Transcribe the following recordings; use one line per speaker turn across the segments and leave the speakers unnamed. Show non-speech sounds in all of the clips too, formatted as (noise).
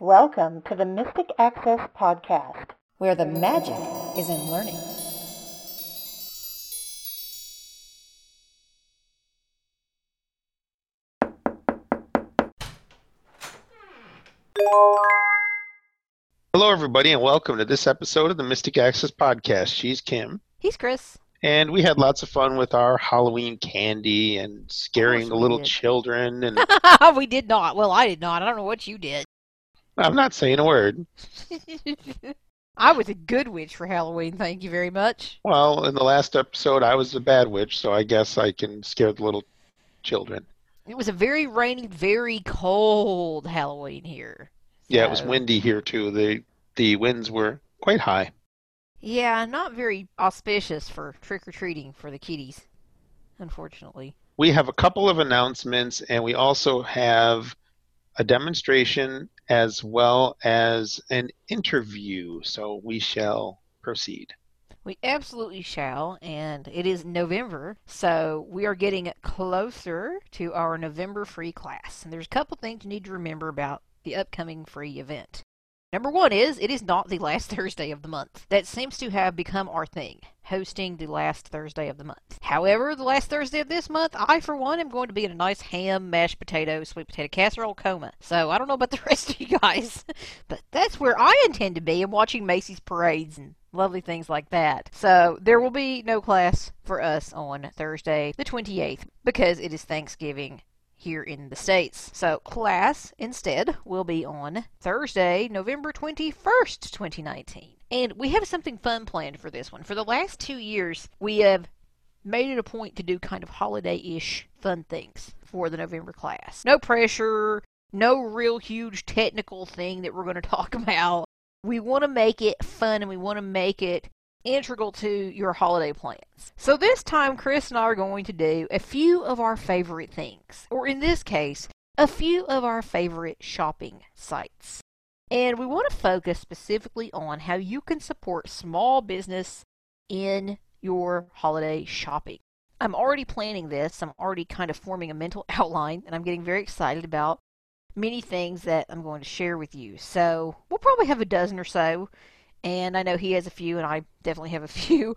Welcome to the Mystic Access Podcast.
where the magic is in learning.
Hello, everybody, and welcome to this episode of the Mystic Access Podcast. She's Kim,
He's Chris.
and we had lots of fun with our Halloween candy and scaring the little
did.
children. And (laughs)
we did not. Well, I did not. I don't know what you did.
I'm not saying a word. (laughs)
I was a good witch for Halloween. Thank you very much.
Well, in the last episode, I was the bad witch, so I guess I can scare the little children.
It was a very rainy, very cold Halloween here.
Yeah, it was windy here too. The the winds were quite high.
Yeah, not very auspicious for trick or treating for the kiddies, unfortunately.
We have a couple of announcements, and we also have a demonstration as well as an interview. So we shall proceed.
We absolutely shall, and it is November, so we are getting closer to our November free class. And there's a couple things you need to remember about the upcoming free event. Number one is it is not the last (laughs) Thursday of the month. That seems to have become our thing, hosting the last Thursday of the month. However, the last Thursday of this month, I for one am going to be in a nice ham, mashed potato, sweet potato casserole coma. So I don't know about (laughs) the rest of you guys, (laughs) but that's where I intend to be. I'm watching Macy's parades and lovely things like that. So there will be no class for us on Thursday, the 28th, because it is Thanksgiving here in the States. So class instead will be on Thursday, November 21st, 2019. And we have something fun planned for this one. For the last two years, we have made it a point to do kind of holiday ish fun things for the November class. No pressure, no real huge technical thing that we're going (laughs) to talk about. We want to make it fun and we want to make it integral to your holiday plans. So this time, Chris and I are going to do a few of our favorite things, or in this case, a few of our favorite shopping sites. And we want to focus specifically on how you can support small business in your holiday shopping. I'm already planning this. I'm already kind of forming a mental (laughs) outline, and I'm getting very excited about many things that I'm going to share with you. So we'll probably have a dozen or so, and I know he has a few, and I definitely have a (laughs) few.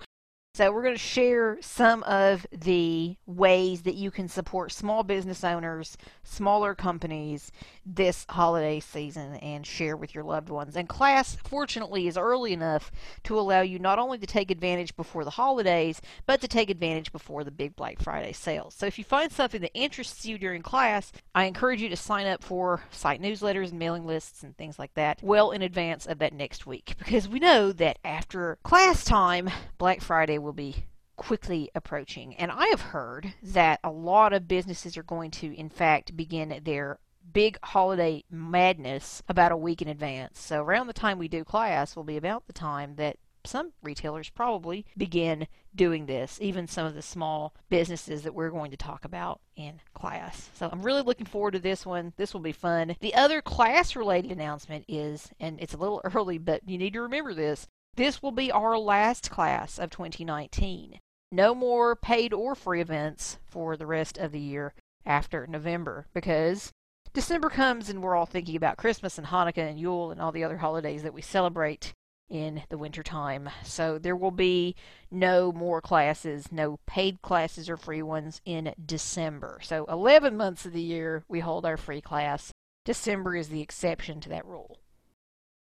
So we're going to share some of the ways that you can support small business owners, smaller companies this holiday season and share with your loved ones. And class, fortunately, is early enough to allow you not only to take advantage before the holidays, but to take advantage before the big Black Friday sales. So if you find something that interests you during class, I encourage you to sign up for site newsletters and mailing lists and things like that well in advance of that next week (laughs) because we know that after class time, Black Friday will be quickly approaching. And I have heard that a lot of businesses are going to, in fact, begin their big holiday madness about a week in advance. So around the time we do class will be about the time that some retailers probably begin doing this, even some of the small businesses that we're going to talk about in class. So I'm really looking forward to this one. This will be fun. The other class related announcement is, and it's a little (laughs) early, but you need to remember this, this will be our last class of 2019. No more paid or free events for the rest of the year after November because December comes and we're all thinking about Christmas and Hanukkah and Yule and all the other holidays that we celebrate in the wintertime. So there will be no more classes, no paid classes or free ones in December. So 11 months of the year we hold our free class. December is the exception to that rule.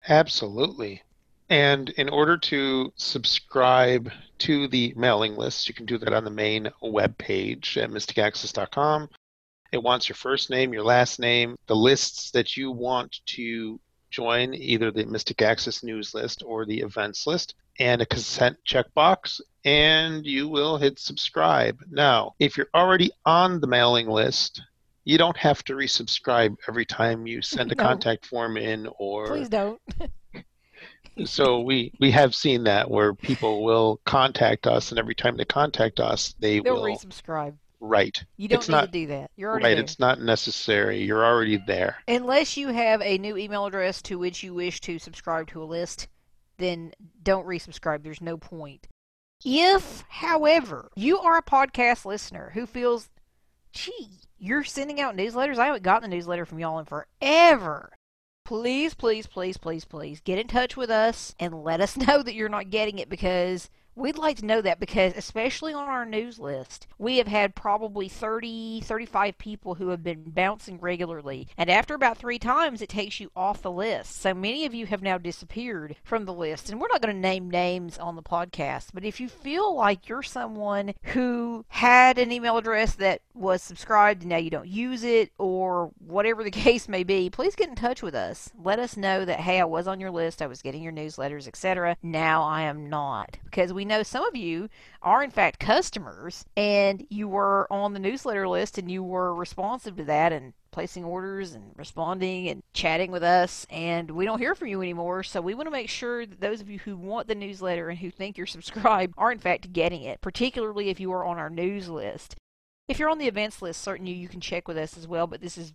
Absolutely. And in order to subscribe to the mailing list, you can do that on the main web page at mysticaccess.com. It wants your first name, your last name, the lists that you want to join, either the Mystic Access news list or the events list, and a consent checkbox, and you will hit subscribe. Now, if you're already on the mailing list, you don't have to resubscribe every time you send a (laughs)
No.
contact form in or
Please don't. (laughs)
so we we have seen that where people will contact us and every time they contact us they
They'll
will
resubscribe.
Write
You don't
It's
need
not-
to do that. You're already
right
there.
it's not necessary you're already there
Unless you have a new email address to which you wish to subscribe to a list, then don't resubscribe. There's no point. If, however, you are a podcast listener who feels, gee, you're sending out newsletters, I haven't gotten a newsletter from y'all in forever. please, please, please, please, please get in touch with us and let us (laughs) know that you're not getting it because We'd like to know that because, especially on our news list, we have had probably 30, 35 people who have been bouncing regularly. And after about three times, it takes you off the list. So many of you have now disappeared from the list. And we're not going to name names on the podcast, but if you feel like you're someone who had an email address that was subscribed and now you don't use it, or whatever the (laughs) case may be, please get in touch with us. Let us know that, hey, I was on your list, I was getting your newsletters, etc. Now I am not. Because we we know some of you are in fact customers and you were on the newsletter list and you were responsive to that and placing orders and responding and chatting with us and we don't hear from you anymore. So we want to make sure that those of you who want the newsletter and who think you're (laughs) subscribed are in fact getting it particularly if you are on our news list. If you're on the events list certainly you can check with us as well but this is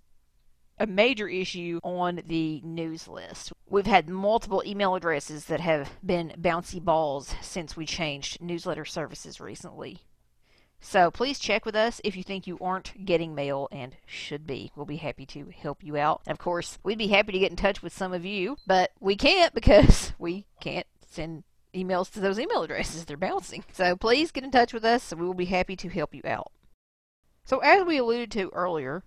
a major issue on the news list. We've had multiple email addresses that have been bouncy balls since we changed newsletter services recently. So please check with us if you think you aren't getting mail and should be. We'll be happy to help you out. of course, we'd be happy to get in touch with some of you, but we can't because (laughs) we can't send emails to those email addresses. They're bouncing. So please get in touch with us. And We will be happy to help you out. So as we alluded to earlier,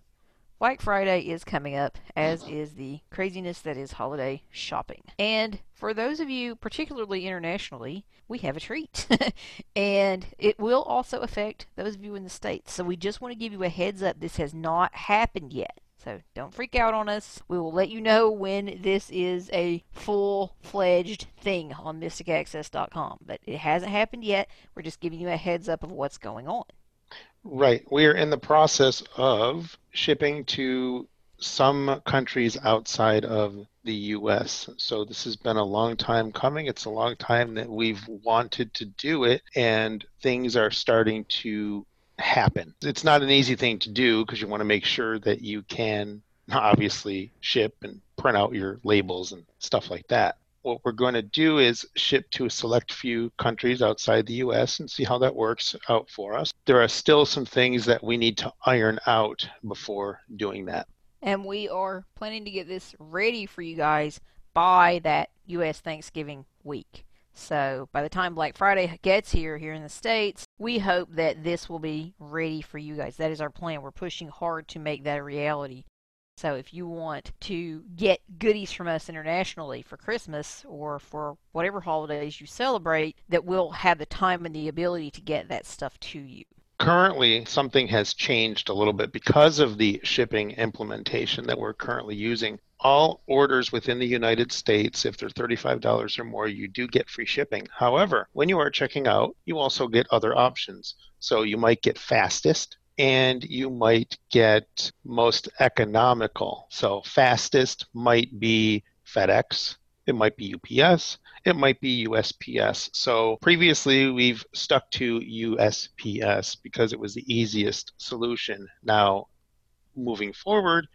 Black Friday is coming up, as is the craziness that is holiday shopping. And for those of you, particularly internationally, we have a treat. (laughs) and it will also affect those of you in the States. So we just want to give you a heads up this has not happened yet. So don't freak out on us. We will let you know when this is a full fledged thing on mysticaccess.com. But it hasn't happened yet. We're just giving you a heads up of what's going on.
Right. We are in the process of shipping to some countries outside of the US. So this has been a long time coming. It's a long time that we've wanted to do it, and things are starting to happen. It's not an easy thing to do because you want to make sure that you can obviously ship and print out your labels and stuff like that what we're going to do is ship to a select few countries outside the US and see how that works out for us. There are still some things that we need to iron out before doing that.
And we are planning to get this ready for you guys by that US Thanksgiving week. So by the time Black Friday gets here, here in the States, we hope that this will be ready for you guys. That is our plan. We're pushing hard to make that a reality. So if you want to get goodies from us internationally for Christmas or for whatever holidays you celebrate, that we'll have the time and the ability to get that stuff to you.
Currently, something has changed a little bit because of the shipping implementation that we're currently using. All orders within the United States, if they're $35 or more, you do get free shipping. However, when you are checking out, you also get other options. So you might get fastest, and you might get most economical. So fastest might be FedEx, it might be UPS, it might be USPS. So previously we've stuck to USPS because it was the easiest solution. Now, moving forward,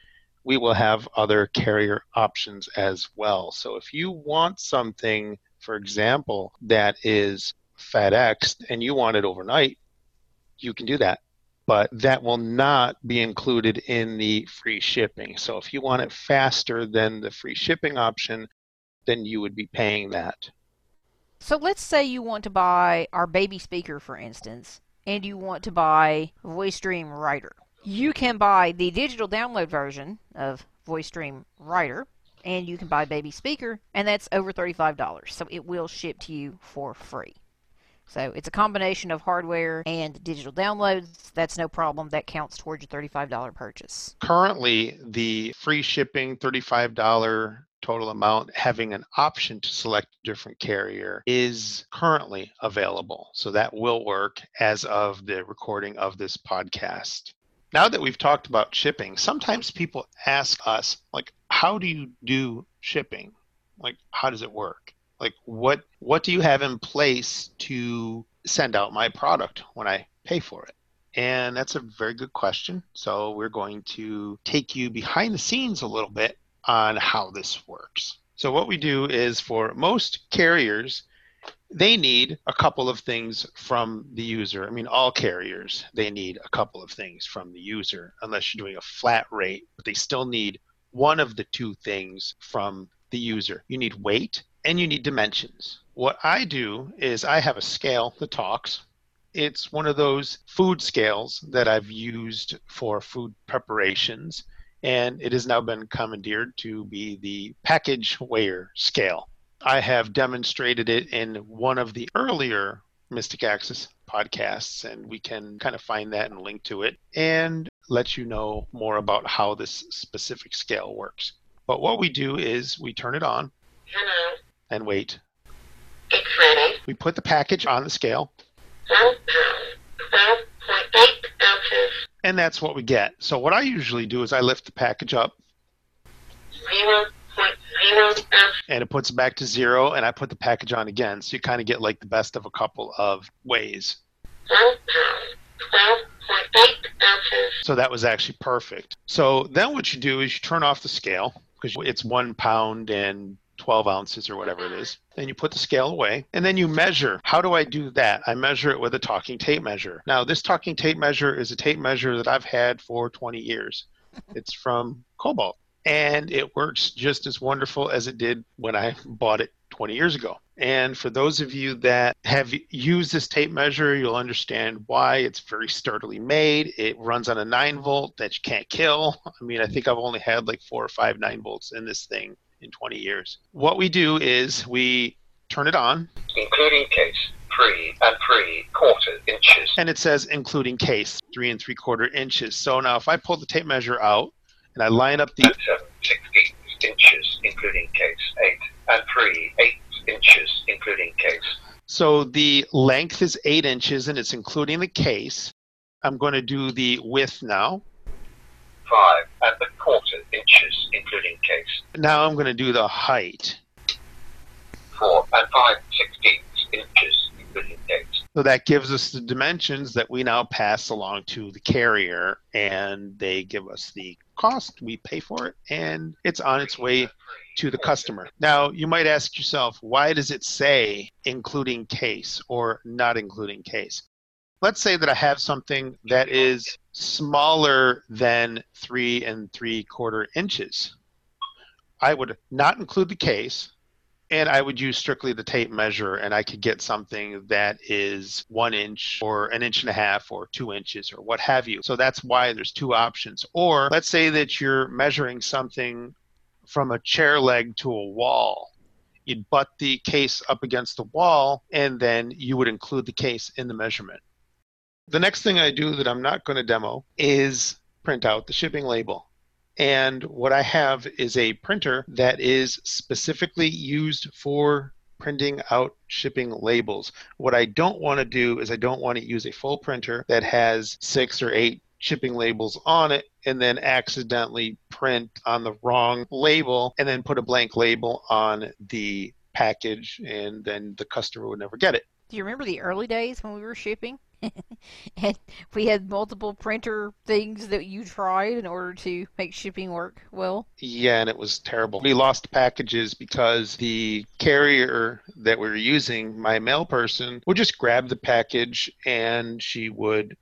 we will have other carrier options as well. So if you want something, for example, that is FedEx and you want it overnight, you can do that but that will not be included in the free shipping. So if you want it faster than the free shipping option, then you would be paying that.
So let's say you want to buy our baby speaker, for instance, and you want to buy VoiceStream Writer. You can buy the digital download version of VoiceStream Writer, and you can buy baby speaker, and that's over $35. So it will ship to you for free. So it's a combination of hardware and digital downloads. That's no problem. That counts towards your $35 purchase.
Currently, the free shipping $35 total amount having an option to select a different carrier is currently available. So that will work as of the recording of this podcast. Now that we've talked about shipping, sometimes people ask us like how do you do shipping? Like how does it work? Like what what do you have in place to send out my product when I pay for it? And that's a very good question. So we're going to take you behind the scenes a little bit on how this works. So what we do is for most carriers, they need a couple of things from the user. I mean, all carriers, they need a couple of things from the user, unless you're doing a flat rate, but they still need one of the two things from the user. You need weight and you need dimensions. What I do is I have a scale that talks. It's one of those food scales that I've used for food preparations, and it has now been commandeered to be the package weigher scale. I have demonstrated it in one of the earlier Mystic Access podcasts, and we can kind of find that and link to it and let you know more about how this specific scale works. But what we do is we turn it on
Hello.
And wait.
It's ready.
We put the package on the scale,
One pound, 12.8 ounces,
and that's what we get. So what I usually do is I lift the package up
0.0 ounces,
and it puts it back to zero and I put the package on again. So you kind of get like the best of a couple of ways.
one pound, 12.8 ounces,
So that was actually perfect. So then what you do is you turn off the scale because it's one pound and 12 ounces or whatever it is. Then you put the scale away and then you measure. How do I do that? I measure it with a talking tape measure. Now, this talking tape measure is a tape measure that I've had for 20 years. (laughs) It's from Cobolt and it works just as wonderful as it did when I bought it 20 years ago. And for those of you that have used this tape measure, you'll understand why it's very sturdily made. It runs on a 9 volt that you can't kill. I mean, I think I've only had like four or five 9 volts in this thing in 20 years. What we do is we turn it on
including case, three and three quarter inches.
and it says including case, three and three quarter inches. So now if I pull the tape measure out and I line up the
seven inches, including case, eight and three eight inches, including case.
So the length is eight inches and it's including the case. I'm going to do the width now.
Five and the quarter inches, including case.
Now I'm going to do the height.
Four and five sixteenths inches.
So that gives us the dimensions that we now pass along to the carrier and they give us the cost. We pay for it and it's on its way to the customer. Now, you might ask yourself, why does it say including case or not including case? Let's say that I have something that is smaller than three and three quarter inches. I would not include the case and I would use strictly the tape measure and I could get something that is one inch or an inch and a half or two inches or what have you. So that's why there's two options. Or let's say that you're measuring something from a chair leg to a wall. You'd butt the case up against the wall and then you would include the case in the measurement. The next thing I do that I'm not going to demo is print out the shipping label. And what I have is a printer that is specifically used for printing out shipping labels. What I don't want to do is I don't want to use a full printer that has six or eight shipping labels on it and then accidentally print on the wrong label and then put a blank label on the package and then the customer would never get it.
Do you remember the early days when we were shipping? (laughs) and we had multiple printer things that you tried in order to make shipping work well.
Yeah, and it was terrible. We lost packages because the carrier that we were using, my mail person, would just grab the package and she would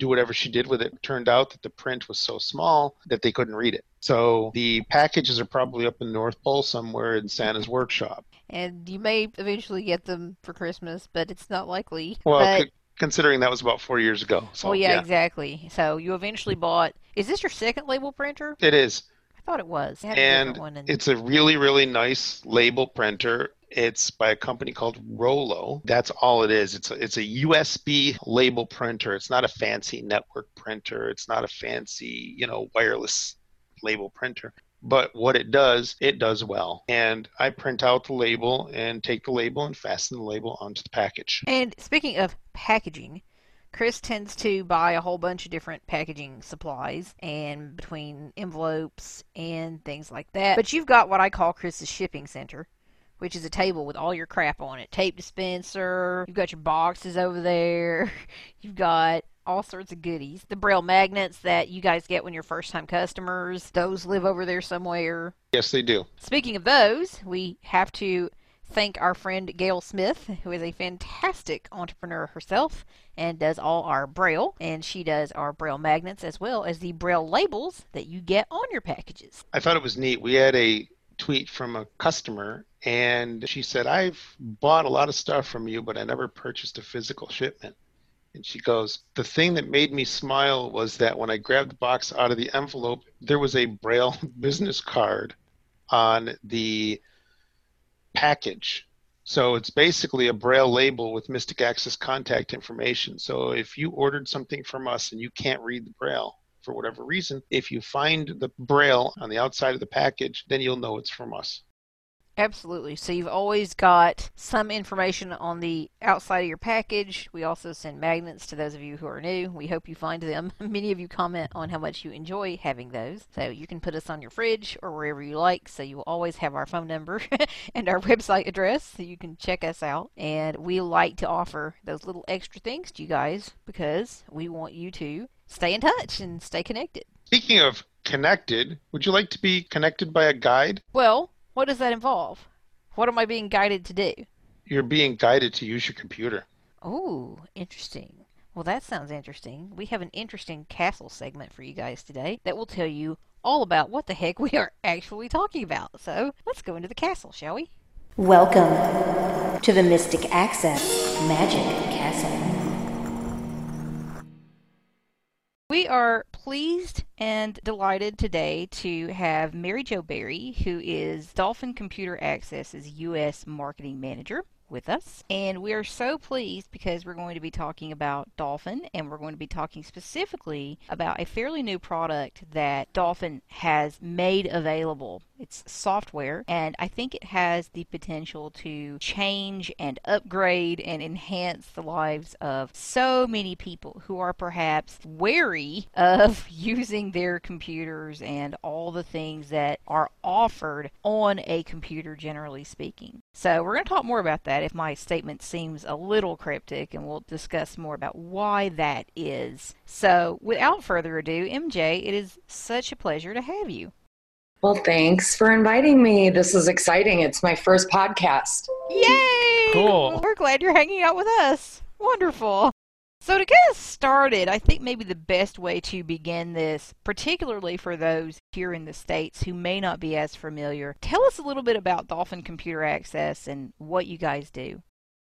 do whatever she did with it. it. Turned out that the print was so small that they couldn't read it. So the packages are probably up in North Pole somewhere in Santa's workshop.
And you may eventually get them for Christmas, but it's not likely.
Well,
but,
considering that was about four years ago. So,
well, yeah,
yeah,
exactly. So you eventually bought. Is this your second label printer?
it is.
I thought it was. It had a
and
in-
it's a really really nice label printer it's by a company called Rollo. That's all it is. It's a, it's a USB label printer. It's not a fancy network printer. It's not a fancy, you know, wireless label printer. But what it does, it does well. And I print out the label and take the label and fasten the label onto the package.
And speaking of packaging, Chris tends to buy a whole bunch of different packaging supplies and between envelopes and things like that. But you've got what I call Chris's shipping center, which is a table with all your crap on it. Tape dispenser, you've got your boxes over there, (laughs) you've got all sorts of goodies. The braille magnets that you guys get when you're first time customers, those live over there somewhere.
Yes, they do.
Speaking of those, we have to thank our friend Gail Smith, who is a fantastic entrepreneur herself and does all our braille. And she does our braille magnets as well as the braille labels that you get on your packages.
I thought it was neat. We had a tweet from a customer, and she said, I've bought a lot of stuff from you, but I never purchased a physical shipment. And she goes, The thing that made me smile was that when I grabbed the box out of the envelope, there was a Braille (laughs) business card on the package. So it's basically a Braille label with Mystic Access contact information. So if you ordered something from us and you can't read the Braille for whatever reason, if you find the Braille on the outside of the package, then you'll know it's from us.
Absolutely. So you've always got some information on the outside of your package. We also send magnets to those of you who are new. We hope you find them. (laughs) Many of you comment on how much you enjoy having those. So you can put us on your fridge or wherever you like. So you will always have our phone number (laughs) and our website address so you can check us out. And we like to offer those little extra things to you guys because we want you to stay in touch and stay connected.
Speaking of connected, would you like to be connected by a guide?
Well, what does that involve? What am I being guided to do?
You're being guided to use your computer.
Oh, interesting. Well, that sounds interesting. We have an interesting castle segment for you guys today that will tell you all about what the heck (laughs) we are actually talking about. So let's go into the castle, shall we?
Welcome to the Mystic Access Magic Castle.
We are pleased and delighted today to have Mary Jo Berry, who is Dolphin Computer Access's U.S. Marketing Manager with us. And we are so pleased because we're going to be talking about Dolphin and we're going to be talking specifically about a fairly new product that Dolphin has made available. It's software and I think it has the potential to change and upgrade and enhance the lives of so many people who are perhaps wary of (laughs) using their computers and all the things that are offered on a computer generally speaking. So we're going to talk more about that if my statement seems a little cryptic, and we'll discuss more about why that is. So, without further ado, MJ, it is such a pleasure to have you.
Well, thanks for inviting me. This is exciting. It's my first podcast.
Yay!
Cool.
We're glad you're hanging out with us. Wonderful. So, to get us started, I think maybe the best way to begin this, particularly for those here in the States who may not be as familiar, tell us a little bit about Dolphin Computer Access and what you guys do.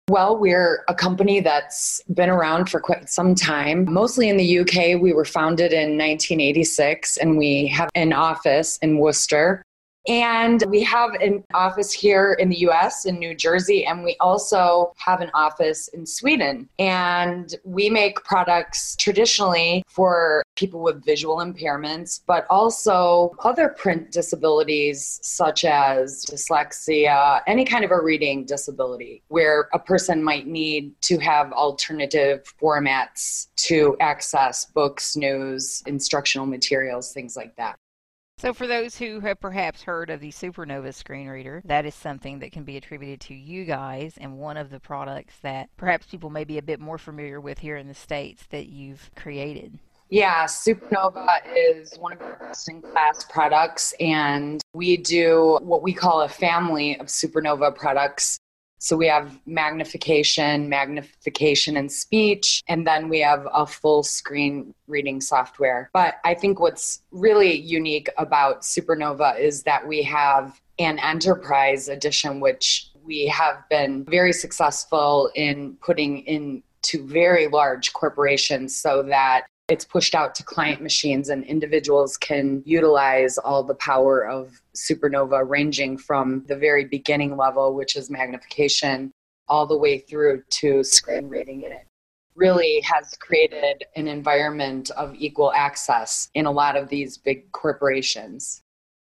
Well, we're a company that's been around for quite some time. Mostly in the UK, we were founded in 1986 and we have an office in Worcester. And we have an office here in the US in New Jersey, and we also have an office in Sweden. And we make products traditionally for people with visual impairments, but also other print disabilities such as dyslexia, any kind of a reading disability where a person might need to have alternative formats to access books, news, instructional materials, things like that.
So, for those who have perhaps heard of the Supernova screen reader, that is something that can be attributed to you guys, and one of the products that perhaps people may be a bit more familiar with here in the States that you've created.
Yeah, Supernova is one of our best in class products, and we do what we call a family of Supernova products. So we have magnification, magnification and speech, and then we have a full screen reading software. But I think what's really unique about Supernova is that we have an enterprise edition, which we have been very successful in putting into very large corporations so that it's pushed out to client machines and individuals can utilize all the power of supernova ranging from the very beginning level which is magnification all the way through to screen reading it really has created an environment of equal access in a lot of these big corporations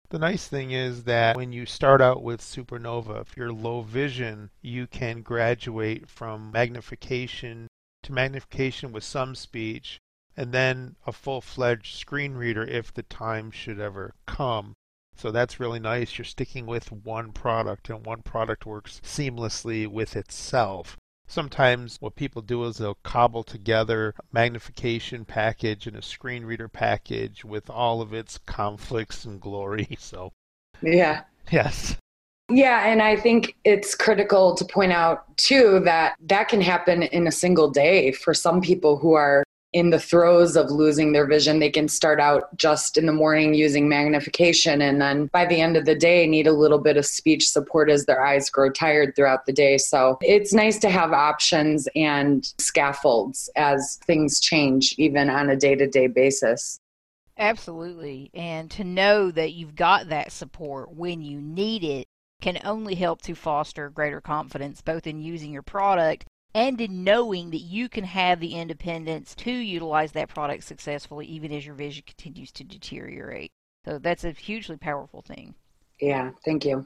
the nice thing is that when you start out with Supernova, if you're low vision, you can graduate from magnification to magnification with some speech and then a full-fledged screen reader if the time should ever come. So that's really nice. You're sticking with one product, and one product works seamlessly with itself. Sometimes what people do is they'll cobble together a magnification package and a screen reader package with all of its conflicts and glory. (laughs) So,
yeah.
yes.
Yeah, and I think it's critical to point out too that that can happen in a single day for some people who are in the throes of losing their vision. They can start out just in the morning using magnification and then by the end of the day need a little bit of speech support as their eyes grow tired throughout the day. So it's nice to have options and scaffolds as things change even on a day-to-day basis.
Absolutely. And to know that you've got that support when you need it can only help to foster greater confidence both in using your product and in knowing that you can have the independence to utilize that product successfully even as your vision continues to deteriorate. So that's a hugely powerful thing.
Yeah, thank you.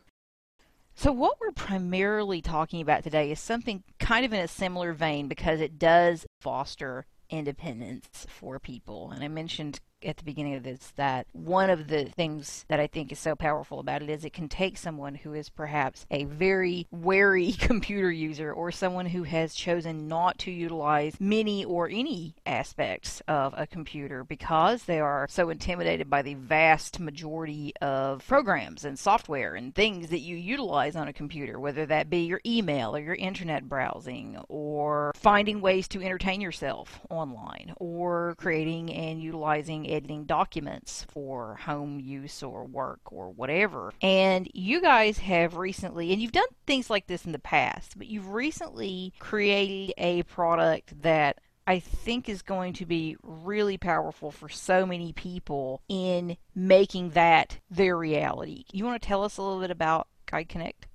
So, what we're primarily talking about today is something kind of in a similar vein because it does foster independence for people. And I mentioned at the beginning of this that one of the things that I think is so powerful about it is it can take someone who is perhaps a very wary (laughs) computer user or someone who has chosen not to utilize many or any aspects of a computer because they are so intimidated by the vast majority of programs and software and things that you utilize on a computer, whether that be your email or your internet browsing or finding ways to entertain yourself online or creating and utilizing editing documents for home use or work or whatever. And you guys have recently, and you've done things like this in the past, but you've recently created a product that I think is going to be really powerful for so many people in making that their reality. You want to tell us a little bit about Guide Connect?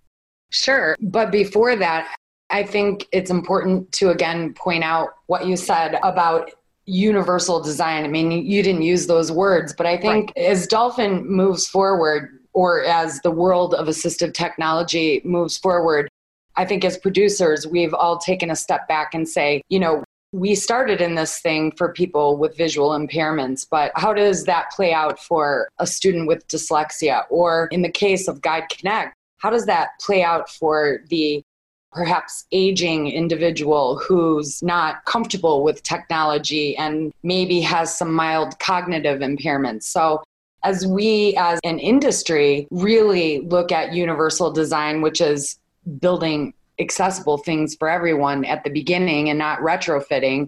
Sure. But before that, I think it's important to again point out what you said about universal design. I mean, you didn't use those words, but I think right. as Dolphin moves forward, or as the world of assistive technology moves forward, I think as producers, we've all taken a step back and say, you know, we started in this thing for people with visual impairments, but how does that play out for a student with dyslexia? Or in the case of Guide Connect, how does that play out for the perhaps aging individual who's not comfortable with technology and maybe has some mild cognitive impairments. So, as we as an industry really look at universal design, which is building accessible things for everyone at the beginning and not retrofitting,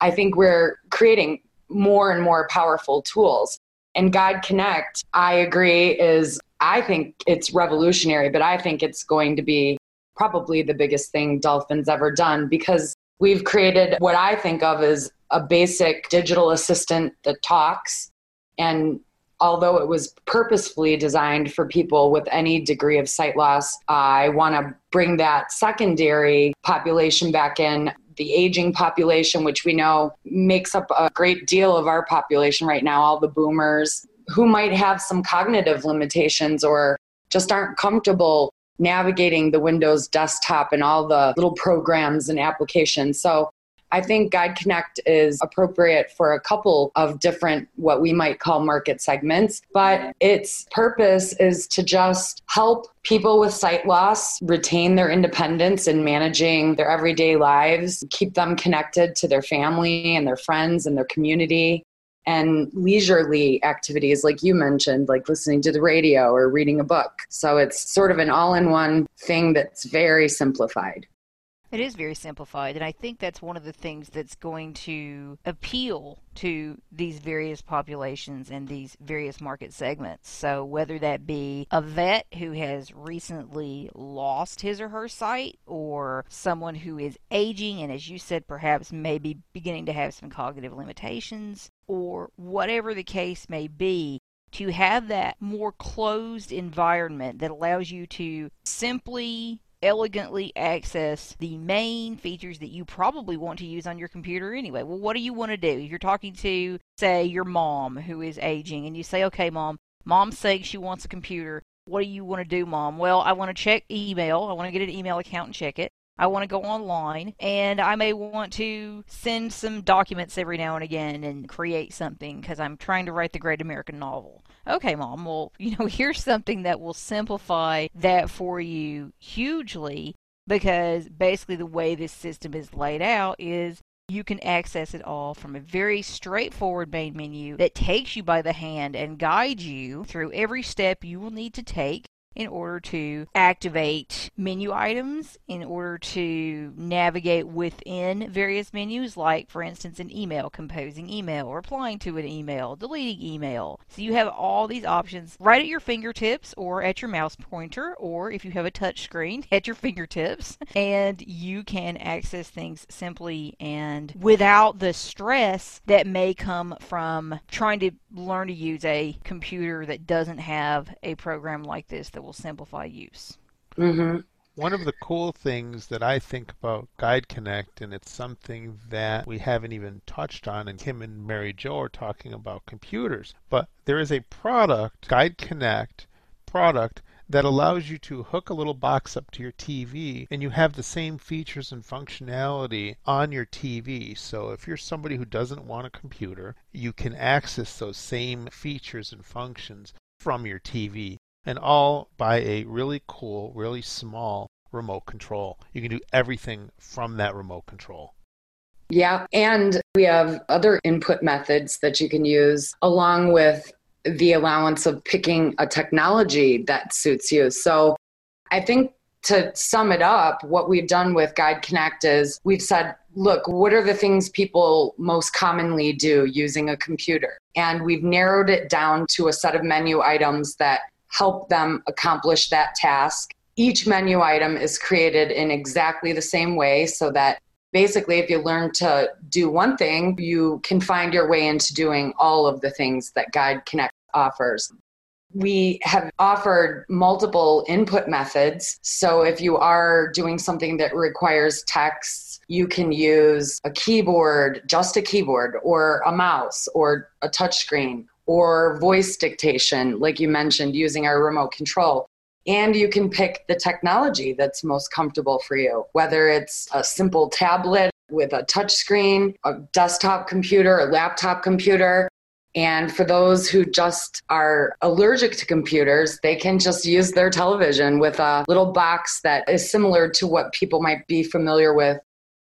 I think we're creating more and more powerful tools. And Guide Connect, I agree, is I think it's revolutionary, but I think it's going to be probably the biggest thing Dolphin's ever done because we've created what I think of as a basic digital assistant that talks. And although it was purposefully designed for people with any degree of sight loss, I want to bring that secondary population back in. The aging population, which we know makes up a great deal of our population right now, all the boomers who might have some cognitive limitations or just aren't comfortable navigating the Windows desktop and all the little programs and applications. So I think Guide Connect is appropriate for a couple of different, what we might call market segments, but its purpose is to just help people with sight loss retain their independence in managing their everyday lives, keep them connected to their family and their friends and their community, and leisurely activities like you mentioned like listening to the radio or reading a book. So it's sort of an all-in-one thing that's very simplified
it is very simplified, and I think that's one of the things that's going to appeal to these various populations and these various market segments. So, whether that be a vet who has recently lost his or her sight, or someone who is aging and, as you said, perhaps maybe beginning to have some cognitive limitations, or whatever the case may be, to have that more closed environment that allows you to simply elegantly access the main features that you probably want to use on your computer anyway. Well, what do you want to do? If you're talking to, say, your mom who is aging, and you say, okay, mom, mom's saying she wants a computer. What do you want to do, mom? Well, I want to check email. I want to get an email account and check it. I want to go online and I may want to send some documents every now and again and create something because I'm trying to write the great American novel. Okay, mom, well, (laughs) you know, here's something that will simplify that for you hugely because basically the way this system is laid out is you can access it all from a very straightforward main menu that takes you by the hand and guides you through every step you will need to take in order to activate menu items, in order to navigate within various menus, like, for instance, an email, composing email, replying to an email, deleting email. So you have all these options right at your fingertips or at your mouse pointer, or if you have a touch screen, (laughs) at your fingertips, and you can access things simply and without the stress that may come from trying to learn to use a computer that doesn't have a program like this that will simplify use.
Mm-hmm.
One of the cool things that I think about Guide Connect, and it's something that we haven't even touched on, and Kim and Mary Jo are talking about computers, but there is a product, Guide Connect product, that allows you to hook a little box up to your TV and you have the same features and functionality on your TV. So if you're somebody who doesn't want a computer, you can access those same features and functions from your TV and all by a really cool, really small remote control. You can do everything from that remote control.
Yeah, and we have other input methods that you can use along with the allowance of picking a technology that suits you. So I think to sum it up, what we've done with Guide Connect is we've said, look, what are the things people most commonly do using a computer? And we've narrowed it down to a set of menu items that help them accomplish that task. Each menu item is created in exactly the same way so that basically if you learn to do one thing, you can find your way into doing all of the things that Guide Connect offers. We have offered multiple input methods. So if you are doing something that requires text, you can use a keyboard, just a keyboard, or a mouse, or a touchscreen, or voice dictation, like you mentioned, using our remote control. And you can pick the technology that's most comfortable for you, whether it's a simple tablet with a touchscreen, a desktop computer, a laptop computer. And for those who just are allergic to computers, they can just use their television with a little box that is similar to what people might be familiar with,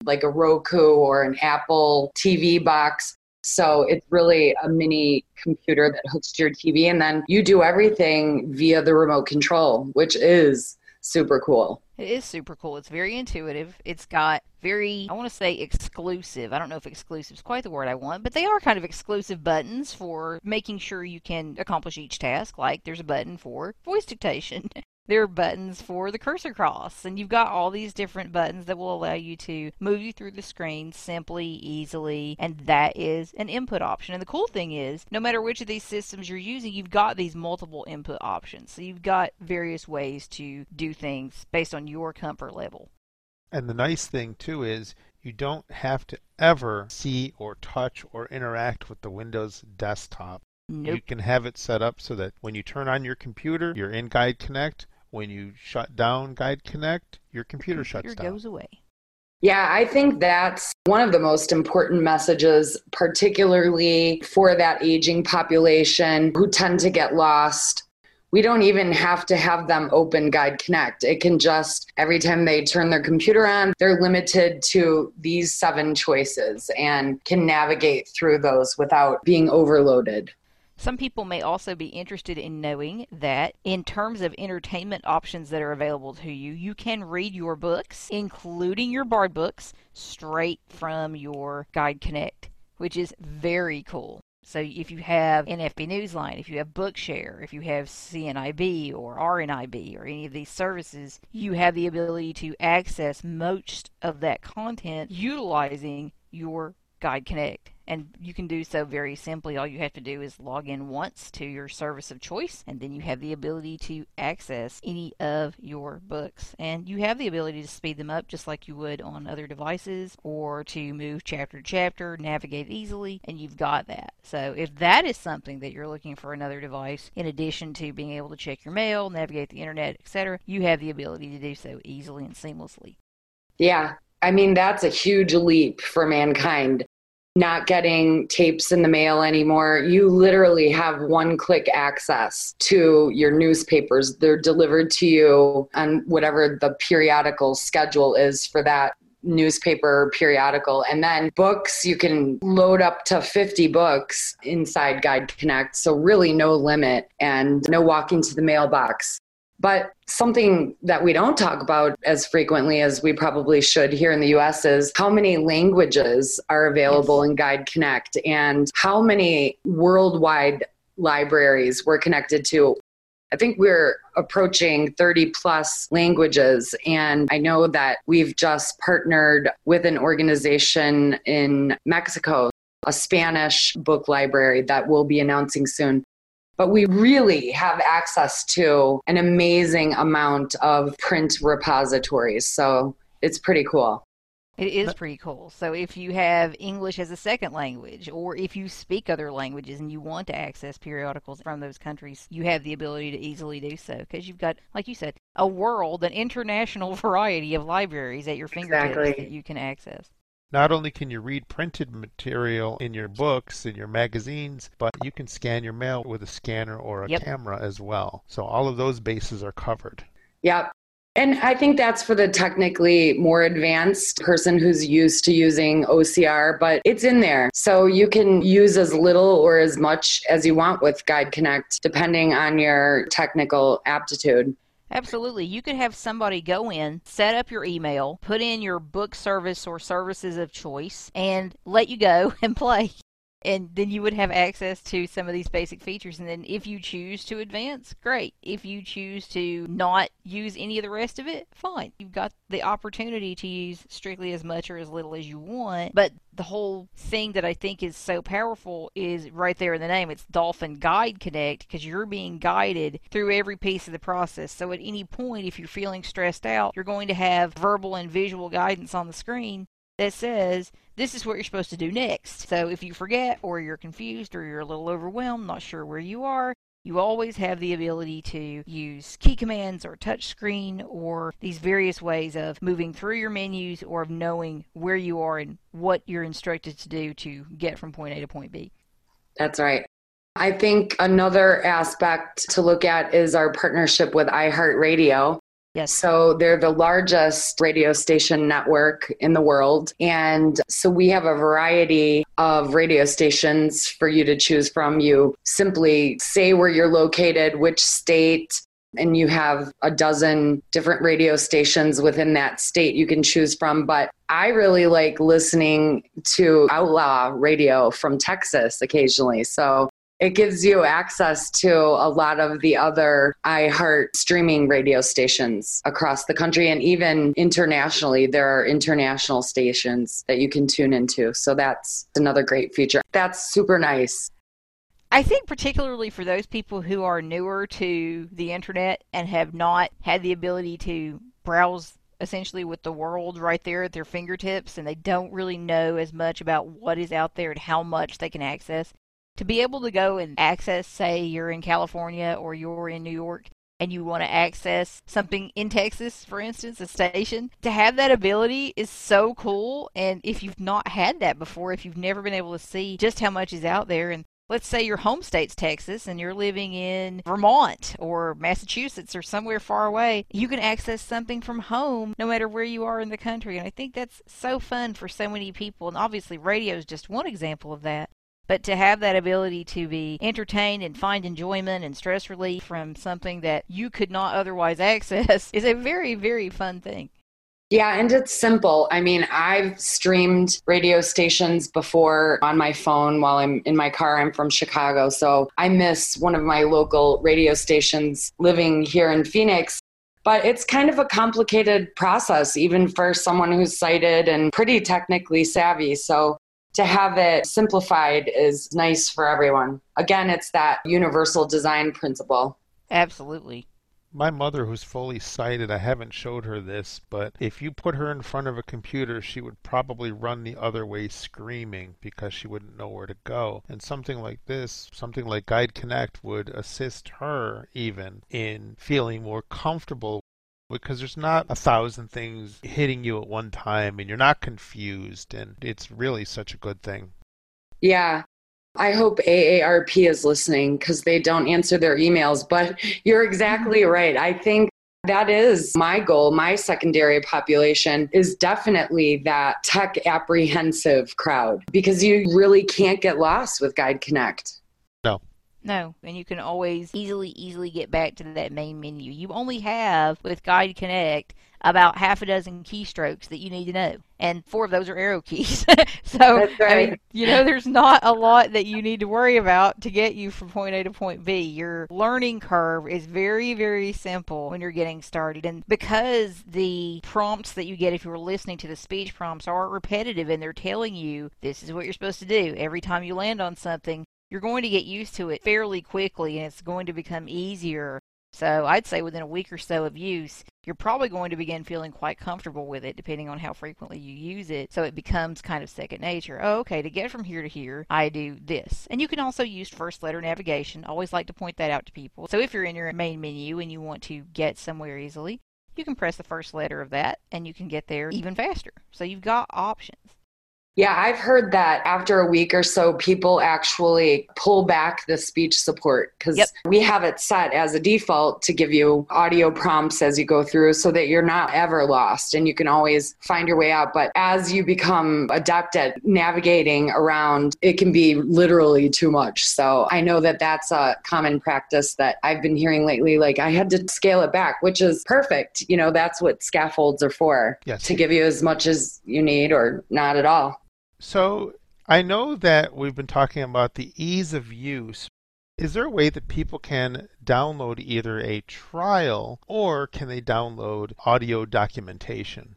like a Roku or an Apple TV box. So it's really a mini computer that hooks to your TV, and then you do everything via the remote control, which is super cool.
It is super cool. It's very intuitive. It's got very, I want to say exclusive. I don't know if exclusive is quite the word I want, but they are kind of exclusive buttons for making sure you can accomplish each task. Like there's a button for voice dictation. (laughs) There are buttons for the cursor cross, and you've got all these different buttons that will allow you to move you through the screen simply, easily, and that is an input option. And the cool thing is, no matter which of these systems you're using, you've got these multiple input options. So you've got various ways to do things based on your comfort level.
And the nice thing too is you don't have to ever see or touch or interact with the Windows desktop.
Nope.
You can have it set up so that when you turn on your computer, you're in Guide Connect. When you shut down Guide Connect, your computer shuts
Computer
down.
goes away.
Yeah, I think that's one of the most important messages, particularly for that aging population who tend to get lost. We don't even have to have them open Guide Connect. It can just, every time they turn their computer on, they're limited to these seven choices and can navigate through those without being overloaded.
Some people may also be interested in knowing that, in terms of entertainment options that are available to you, you can read your books, including your Bard books, straight from your Guide Connect, which is very cool. So if you have NFB Newsline, if you have Bookshare, if you have CNIB or RNIB or any of these services, you have the ability to access most of that content utilizing your Guide Connect. And you can do so very simply. All you have to do is log in once to your service of choice, and then you have the ability to access any of your books. And you have the ability to speed them up just like you would on other devices, or to move chapter to chapter, navigate easily, and you've got that. So if that is something that you're looking for another device, in addition to being able to check your mail, navigate the internet, etc., you have the ability to do so easily and seamlessly.
Yeah, I mean, that's a huge leap for mankind. Not getting tapes in the mail anymore. You literally have one click access to your newspapers. They're delivered to you on whatever the periodical schedule is for that newspaper periodical. And then books, you can load up to 50 books inside Guide Connect. So, really, no limit and no walking to the mailbox But something that we don't talk about as frequently as we probably should here in the US is how many languages are available in Guide Connect and how many worldwide libraries we're connected to. I think we're approaching 30 plus languages. And I know that we've just partnered with an organization in Mexico, a Spanish book library that we'll be announcing soon. But we really have access to an amazing amount of print repositories. So it's pretty cool.
It is pretty cool. So if you have English as a second language, or if you speak other languages and you want to access periodicals from those countries, you have the ability to easily do so because you've got, like you said, a world, an international (laughs) variety of libraries at your fingertips
Exactly.
that you can access.
Not only can you read printed material in your books, in your magazines, but you can scan your mail with a scanner or a
Yep.
camera as well. So all of those bases are covered.
Yep. And I think that's for the technically more advanced person who's used to using OCR, but it's in there. So you can use as little or as much as you want with Guide Connect, depending on your technical aptitude.
Absolutely. You could have somebody go in, set up your email, put in your book service or services of choice, and let you go (laughs) and play. And then you would have access to some of these basic features. And then if you choose to advance, great. If you choose to not use any of the rest of it, fine. You've got the opportunity to use strictly as much or as little as you want. But the whole thing that I think is so powerful is right there in the name. It's Dolphin Guide Connect because you're being guided through every piece of the process. So at any point, if you're feeling stressed out, you're going to have verbal and visual guidance on the screen that says this is what you're supposed to do next. So if you forget or you're confused or you're a little overwhelmed, not sure where you are, you always have the ability to use key commands or touch screen or these various ways of moving through your menus or of knowing where you are and what you're instructed to do to get from point A to point B.
That's right. I think another aspect to look at is our partnership with iHeartRadio.
Yes.
So they're the largest radio station network in the world. And so we have a variety of radio stations for you to choose from. You simply say where you're located, which state, and you have a dozen different radio stations within that state you can choose from. But I really like listening to outlaw radio from Texas occasionally. So it gives you access to a lot of the other iHeart streaming radio stations across the country and even internationally. There are international stations that you can tune into. So that's another great feature. That's super nice.
I think particularly for those people who are newer to the internet and have not had the ability to browse essentially with the world right there at their fingertips and they don't really know as much about what is out there and how much they can access to be able to go and access say you're in California or you're in New York and you want to access something in Texas for instance a station to have that ability is so cool and if you've not had that before if you've never been able to see just how much is out there and let's say your home state's Texas and you're living in Vermont or Massachusetts or somewhere far away, you can access something from home no matter where you are in the country. And I think that's so fun for so many people. And obviously, radio is just one example of that. But to have that ability to be entertained and find enjoyment and stress relief from something that you could not otherwise (laughs) access is a very, very fun thing.
Yeah, and it's simple. I mean, I've streamed radio stations before on my phone while I'm in my car. I'm from Chicago, so I miss one of my local radio stations living here in Phoenix. But it's kind of a complicated process, even for someone who's sighted and pretty technically savvy. So to have it simplified is nice for everyone. Again, it's that universal design principle.
Absolutely.
My mother, who's fully sighted, I haven't showed her this, but if you put her in front of a computer, she would probably run the other way screaming because she wouldn't know where to go. And something like this, something like Guide Connect, would assist her even in feeling more comfortable because there's not a thousand things hitting you at one time and you're not confused, and it's really such a good thing.
Yeah. I hope AARP is listening because they don't answer their emails. But you're exactly (laughs) right. I think that is my goal. My secondary population is definitely that tech apprehensive crowd because you really can't get lost with Guide Connect.
No, and you can always easily, easily get back to that main menu. You only have, with Guide Connect, about half a dozen keystrokes that you need to know. And four of those are arrow keys. (laughs) so,
That's
I mean, you know, there's not a lot that you need to worry about to get you from point A to point B. Your learning curve is very, very simple when you're getting started. And because the prompts that you get if you're listening to the speech prompts are repetitive and they're telling you this is what you're supposed to do every time you land on something, you're going to get used to it fairly quickly and it's going to become easier. So I'd say within a week or so of use, you're probably going to begin feeling quite comfortable with it depending on how frequently you use it. So it becomes kind of second nature. Oh, okay, to get from here to here, I do this. And you can also use first letter navigation. Always like to point that out to people. So if you're in your main menu and you want to get somewhere easily, you can press the first letter of that and you can get there even faster. So you've got options.
Yeah, I've heard that after a week or so, people actually pull back the speech support because
Yep.
we have it set as a default to give you audio prompts as you go through so that you're not ever lost and you can always find your way out. But as you become adept at navigating around, it can be literally too much. So I know that that's a common practice that I've been hearing lately. Like I had to scale it back, which is perfect. You know, that's what scaffolds are for
Yes.
to give you as much as you need or not at all.
So I know that we've been talking about the ease of use. Is there a way that people can download either a trial or can they download audio documentation?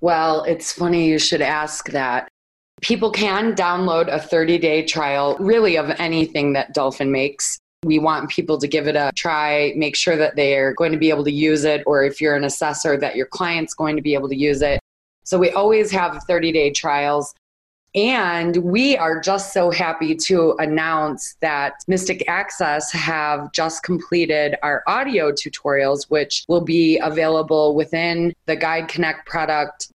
Well, it's funny you should ask that. People can download a 30 day trial, really, of anything that Dolphin makes. We want people to give it a try, make sure that they're going to be able to use it, or if you're an assessor, that your client's going to be able to use it. So we always have 30 day trials. And we are just so happy to announce that Mystic Access have just completed our audio tutorials, which will be available within the Guide Connect product.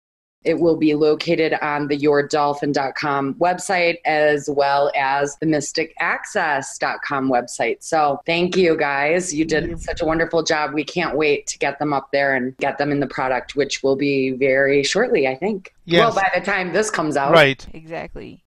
It will be located on the yourdolphin.com website as well as the mysticaccess.com website. So thank you guys. You did such a wonderful job. We can't wait to get them up there and get them in the product, which will be very shortly, I think.
Yes.
Well, by the time this comes out.
Right.
Exactly.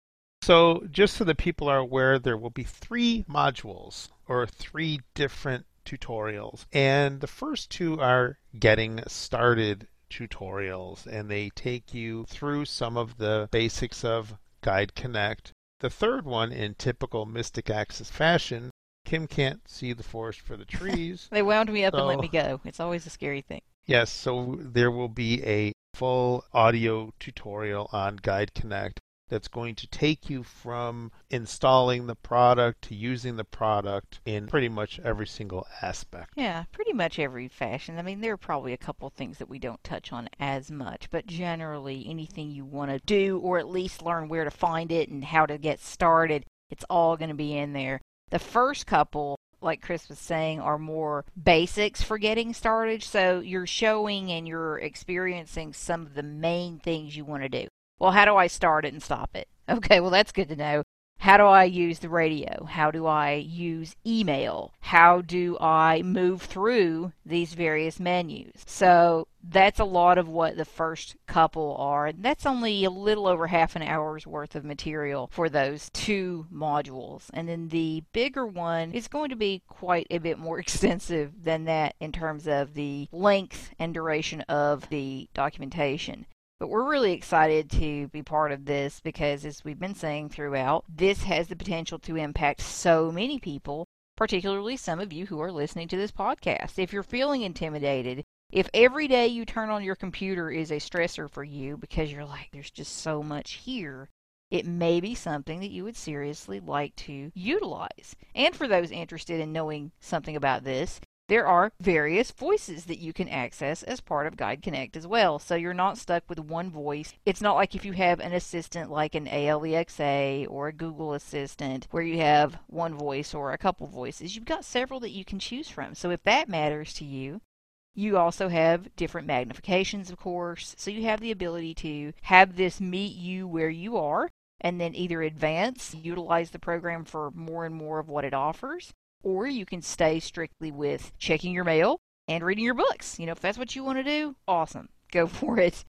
So, just so that people are aware, there will be three modules or three different tutorials. And the first two are getting started tutorials, and they take you through some of the basics of Guide Connect. The third one, in typical Mystic Access fashion, Kim can't see the forest for the (laughs) trees.
They wound me up and let me go. It's always a scary thing.
Yes, so there will be a full audio tutorial on Guide Connect that's going to take you from installing the product to using the product in pretty much every single aspect.
Yeah, pretty much every fashion. I mean, there are probably a couple things that we don't touch on as much, but generally, anything you want to do or at least learn where to find it and how to get started, it's all going to be in there. The first couple, like Chris was saying, are more basics for getting started. So you're showing and you're experiencing some of the main things you want to do. Well, how do I start it and stop it? (laughs) Okay, well, that's good to know. How do I use the radio? How do I use email? How do I move through these various menus? So that's a lot of what the first couple are. That's only a little over half an hour's worth of material for those two modules. And then the bigger one is going to be quite a bit more (laughs) extensive than that in terms of the length and duration of the documentation. But we're really excited to be part of this because, as we've been saying throughout, this has the potential to impact so many people, particularly some of you who are listening to this podcast. If you're feeling intimidated, if every day you turn on your computer is a stressor for you because you're like, there's just so much here, it may be something that you would seriously like to utilize. And for those interested in knowing something about this, there are various voices that you can access as part of Guide Connect as well. So you're not stuck with one voice. It's not like if you have an assistant like an ALEXA or a Google Assistant where you have one voice or a couple voices. You've got several that you can choose from. So if that matters to you, you also have different magnifications, of course. So you have the ability to have this meet you where you are and then either advance, utilize the program for more and more of what it offers, or you can stay strictly with checking your mail and reading your books. You know, if that's what you want to do, awesome. Go (laughs) for it.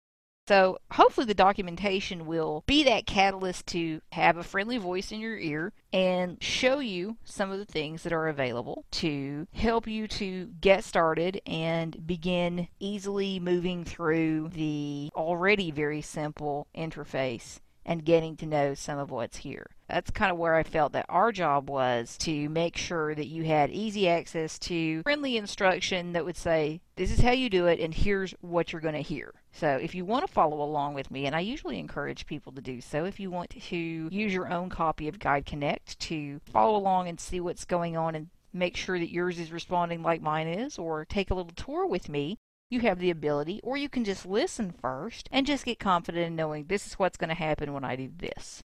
So hopefully the documentation will be that catalyst to have a friendly voice in your ear and show you some of the things that are available to help you to get started and begin easily moving through the already very simple interface and getting to know some of what's here. That's kind of where I felt that our job was to make sure that you had easy access to friendly instruction that would say, this is how you do it, and here's what you're going to hear. So if you want to follow along with me, and I usually encourage people to do so, if you want to use your own copy of Guide Connect to follow along and see what's going on and make sure that yours is responding like mine is, or take a little tour with me, you have the ability, or you can just listen first and just get confident in knowing this is what's going to happen when I do this.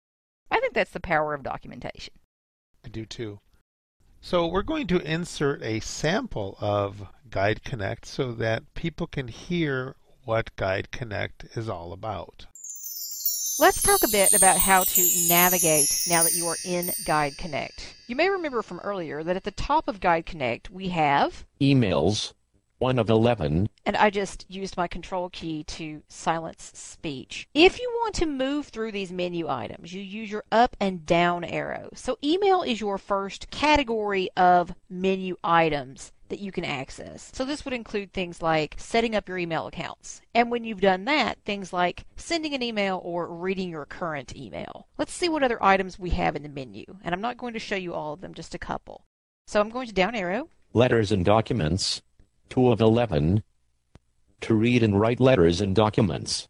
I think that's the power of documentation.
I do too. So we're going to insert a sample of Guide Connect so that people can hear what Guide Connect is all about.
Let's talk a bit about how to navigate now that you are in Guide Connect. You may remember from earlier that at the top of Guide Connect we have
emails, 1 of 11.
And I just used my control key to silence speech. If you want to move through these menu items, you use your up and down arrow. So email is your first category of menu items that you can access. So this would include things like setting up your email accounts. And when you've done that, things like sending an email or reading your current email. Let's see what other items we have in the menu. And I'm not going to show you all of them, just a couple. So I'm going to down arrow.
Letters and documents. 2 of 11. To read and write letters and documents.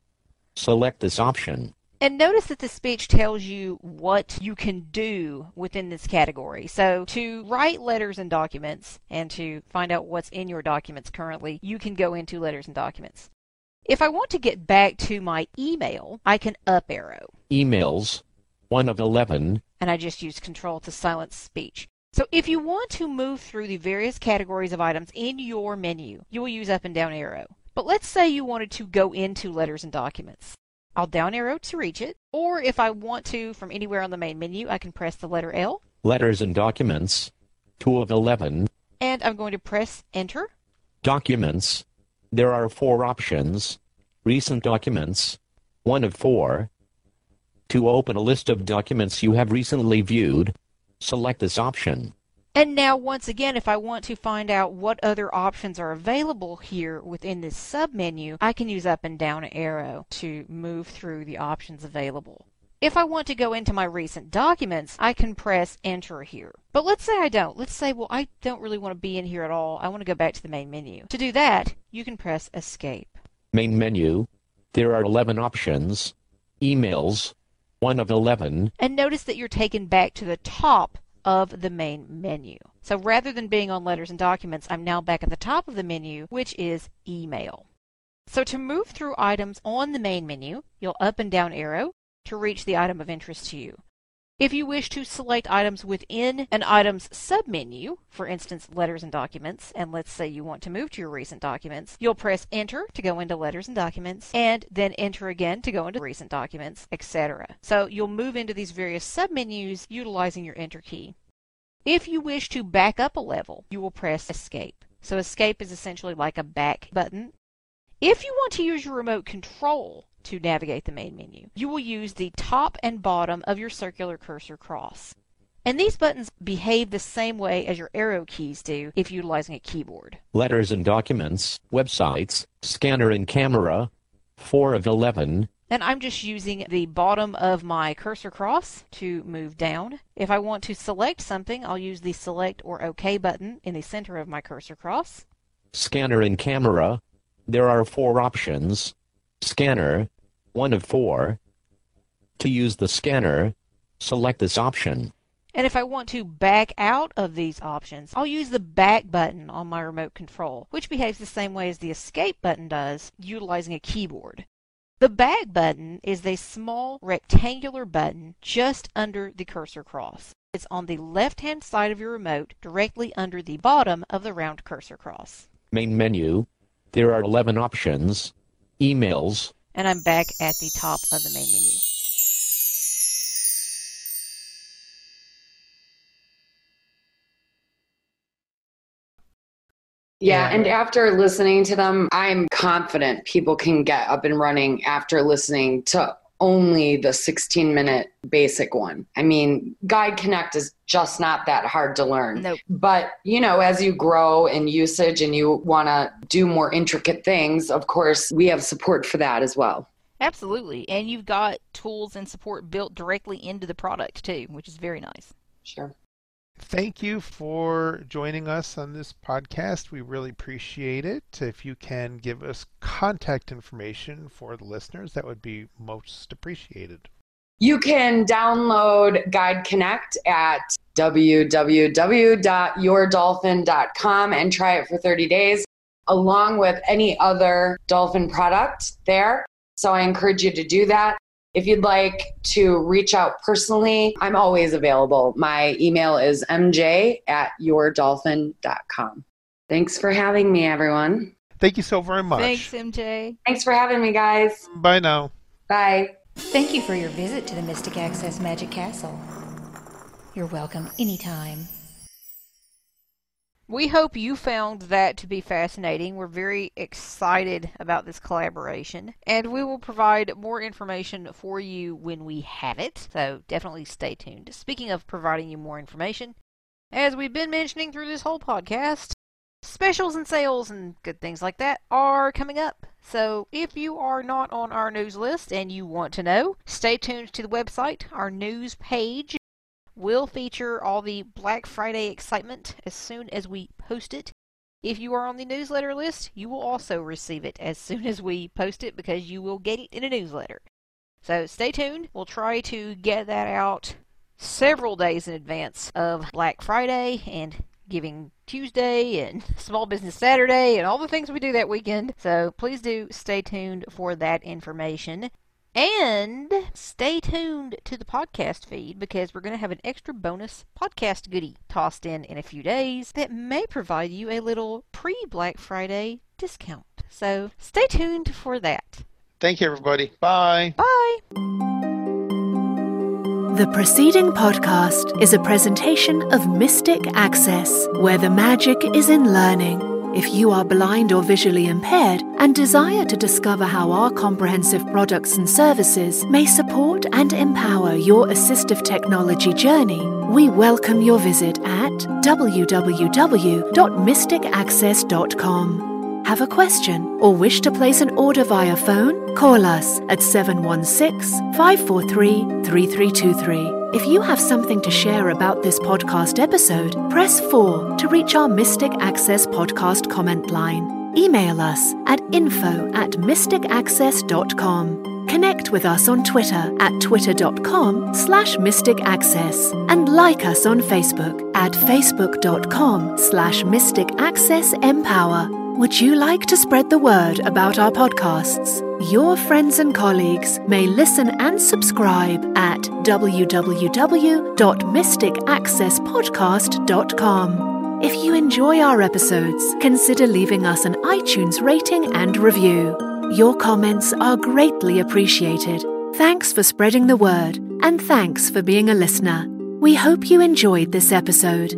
Select this option.
And notice that the speech tells you what you can do within this category. So to write letters and documents and to find out what's in your documents currently, you can go into letters and documents. If I want to get back to my email, I can up arrow.
Emails, 1 of 11.
And I just use control to silence speech. So if you want to move through the various categories of items in your menu, you will use up and down arrow. But let's say you wanted to go into letters and documents. I'll down arrow to reach it, or if I want to from anywhere on the main menu, I can press the letter L.
Letters and documents, 2 of 11.
And I'm going to press enter.
Documents, there are four options. Recent documents, 1 of 4. To open a list of documents you have recently viewed, select this option.
And now once again, if I want to find out what other options are available here within this submenu, I can use up and down arrow to move through the options available. If I want to go into my recent documents, I can press enter here. But let's say I don't. Let's say, well, I don't really want to be in here at all. I want to go back to the main menu. To do that, you can press escape.
Main menu. There are 11 options. Emails, 1 of 11.
And notice that you're taken back to the top of the main menu. So rather than being on letters and documents, I'm now back at the top of the menu, which is email. So to move through items on the main menu, you'll up and down arrow to reach the item of interest to you. If you wish to select items within an item's submenu, for instance, letters and documents, and let's say you want to move to your recent documents, you'll press enter to go into letters and documents, and then enter again to go into recent documents, etc. So you'll move into these various submenus utilizing your enter key. If you wish to back up a level, you will press escape. So escape is essentially like a back button. If you want to use your remote control to navigate the main menu. You will use the top and bottom of your circular cursor cross. And these buttons behave the same way as your arrow keys do if utilizing a keyboard.
Letters and documents, websites, scanner and camera, 4 of 11.
And I'm just using the bottom of my cursor cross to move down. If I want to select something, I'll use the select or OK button in the center of my cursor cross.
Scanner and camera, there are four options. Scanner, 1 of 4. To use the scanner, select this option.
And if I want to back out of these options, I'll use the back button on my remote control, which behaves the same way as the escape button does, utilizing a keyboard. The back button is a small rectangular button just under the cursor cross. It's on the left-hand side of your remote, directly under the bottom of the round cursor cross.
Main menu. There are 11 options emails.
And I'm back at the top of the main menu.
Yeah,
Yeah.
and after listening to them, I'm confident people can get up and running after listening to only the 16 minute basic one. I mean, Guide Connect is just not that hard to learn.
Nope.
But, you know, as you grow in usage and you want to do more intricate things, of course, we have support for that as well.
Absolutely. And you've got tools and support built directly into the product too, which is very nice.
Sure.
Thank you for joining us on this podcast. We really appreciate it. If you can give us contact information for the listeners, that would be most appreciated.
You can download Guide Connect at www.yourdolphin.com and try it for 30 days, along with any other dolphin product there. So I encourage you to do that. If you'd like to reach out personally, I'm always available. My email is mj at yourdolphin.com. Thanks for having me, everyone.
Thank you so very much.
Thanks, MJ.
Thanks for having me, guys.
Bye now.
Bye.
Thank you for your visit to the Mystic Access Magic Castle. You're welcome anytime.
We hope you found that to be fascinating. We're very excited about this collaboration, and we will provide more information for you when we have it, so definitely stay tuned. Speaking of providing you more information, as we've been mentioning through this whole podcast, specials and sales and good things like that are coming up. So if you are not on our news list and you want to know, stay tuned to the website. Our news page will feature all the Black Friday excitement as soon as we post it. If you are on the newsletter list, you will also receive it as soon as we post it because you will get it in a newsletter. So stay tuned. We'll try to get that out several days in advance of Black Friday and Giving Tuesday and (laughs) Small Business Saturday and all the things we do that weekend. So please do stay tuned for that information. And stay tuned to the podcast feed because we're going to have an extra bonus podcast goodie tossed in in a few days that may provide you a little pre Black Friday discount. So stay tuned for that.
Thank you, everybody. Bye.
Bye.
The preceding podcast is a presentation of Mystic Access, where the magic is in learning. If you are blind or visually impaired and desire to discover how our comprehensive products and services may support and empower your assistive technology journey, we welcome your visit at www.mysticaccess.com. Have a question or wish to place an order via phone? Call us at 716 543 3323. If you have something to share about this podcast episode, press 4 to reach our Mystic Access podcast comment line. Email us at info at mysticaccess.com. Connect with us on Twitter at twitter.com slash mysticaccess and like us on Facebook at facebook.com slash mysticaccessempower. Would you like to spread the word about our podcasts? Your friends and colleagues may listen and subscribe at www.mysticaccesspodcast.com. If you enjoy our episodes, consider leaving us an iTunes rating and review. Your comments are greatly appreciated. Thanks for spreading the word, and thanks for being a listener. We hope you enjoyed this episode.